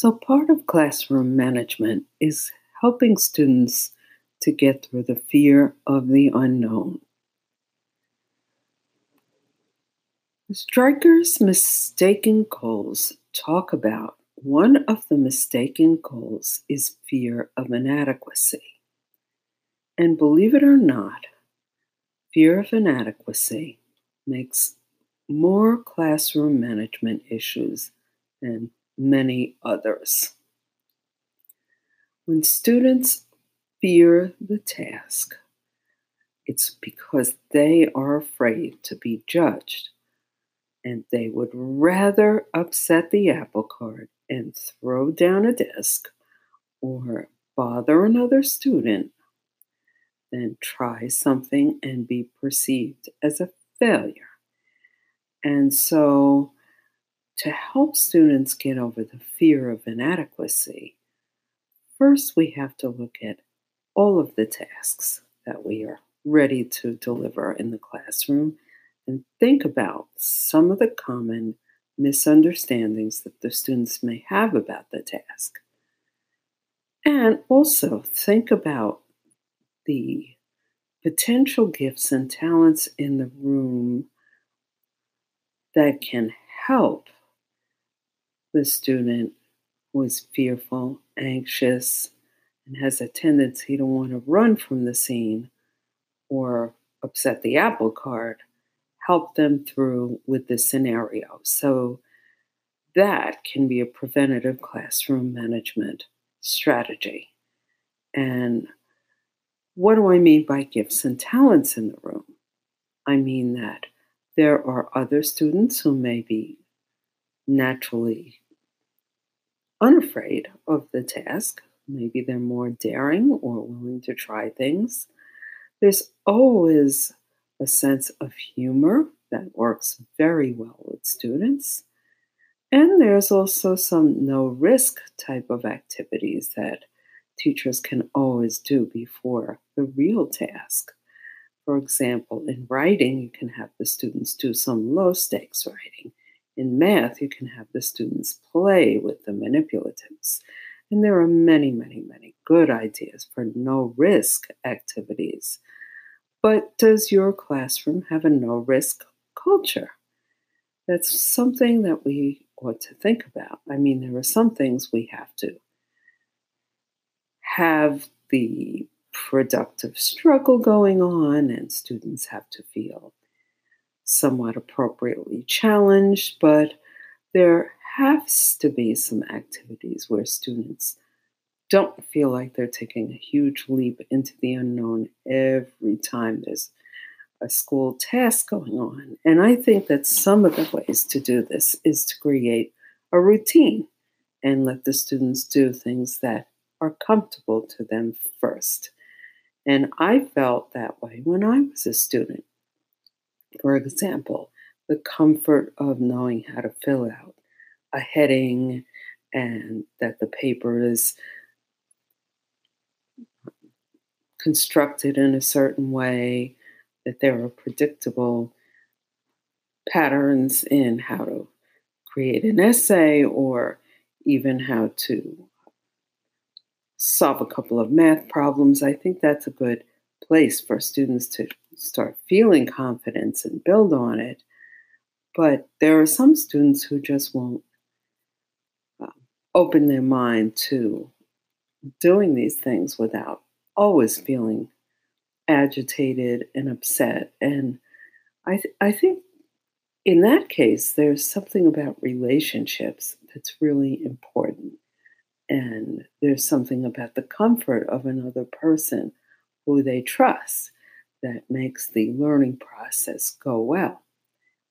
So, part of classroom management is helping students to get through the fear of the unknown. Dreikurs' mistaken goals talk about one of the mistaken goals is fear of inadequacy. And believe it or not, fear of inadequacy makes more classroom management issues than many others. When students fear the task, it's because they are afraid to be judged and they would rather upset the apple cart and throw down a desk or bother another student than try something and be perceived as a failure. And so, to help students get over the fear of inadequacy, first we have to look at all of the tasks that we are ready to deliver in the classroom and think about some of the common misunderstandings that the students may have about the task. And also think about the potential gifts and talents in the room that can help the student who is fearful, anxious, and has a tendency to want to run from the scene or upset the apple cart help them through with the scenario. So that can be a preventative classroom management strategy. And what do I mean by gifts and talents in the room? I mean that there are other students who may be naturally unafraid of the task. Maybe they're more daring or willing to try things. There's always a sense of humor that works very well with students. And there's also some no risk type of activities that teachers can always do before the real task. For example, in writing, you can have the students do some low stakes writing. In math, you can have the students play with the manipulatives. And there are many, many, many good ideas for no risk activities but does your classroom have a no risk culture? That's something that we ought to think about. I mean, there are some things we have to have the productive struggle going on, and students have to feel somewhat appropriately challenged, but there has to be some activities where students don't feel like they're taking a huge leap into the unknown every time there's a school task going on. And I think that some of the ways to do this is to create a routine and let the students do things that are comfortable to them first. And I felt that way when I was a student. For example, the comfort of knowing how to fill out a heading and that the paper is constructed in a certain way, that there are predictable patterns in how to create an essay or even how to solve a couple of math problems. I think that's a good place for students to start feeling confidence and build on it. But there are some students who just won't uh, open their mind to doing these things without always feeling agitated and upset. And I, th- I think in that case, there's something about relationships that's really important. And there's something about the comfort of another person who they trust that makes the learning process go well.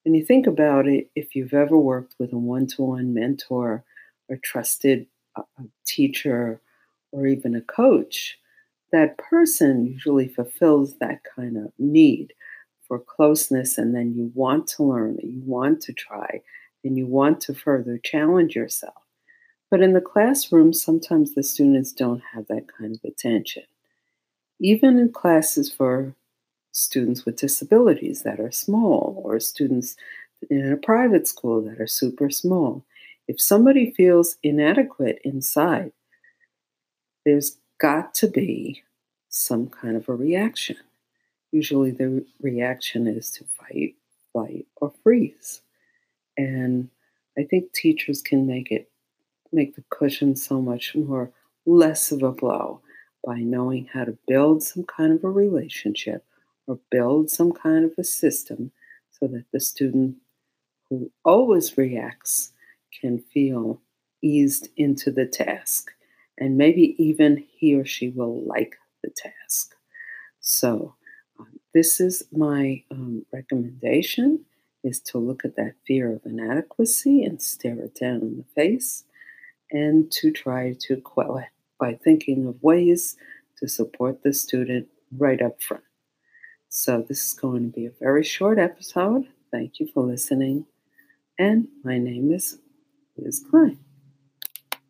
And you think about it, if you've ever worked with a one to one mentor or trusted uh, teacher or even a coach, that person usually fulfills that kind of need for closeness, and then you want to learn, you want to try, and you want to further challenge yourself. But in the classroom, sometimes the students don't have that kind of attention. Even in classes for students with disabilities that are small, or students in a private school that are super small, if somebody feels inadequate inside, there's got to be some kind of a reaction. Usually, the reaction is to fight, flight, or freeze. And I think teachers can make it make the cushion so much more less of a blow by knowing how to build some kind of a relationship or build some kind of a system so that the student who always reacts can feel eased into the task and maybe even he or she will like the task. So, um, this is my um, recommendation is to look at that fear of inadequacy and stare it down in the face and to try to quell it by thinking of ways to support the student right up front. So, this is going to be a very short episode. Thank you for listening. And my name is Liz Klein.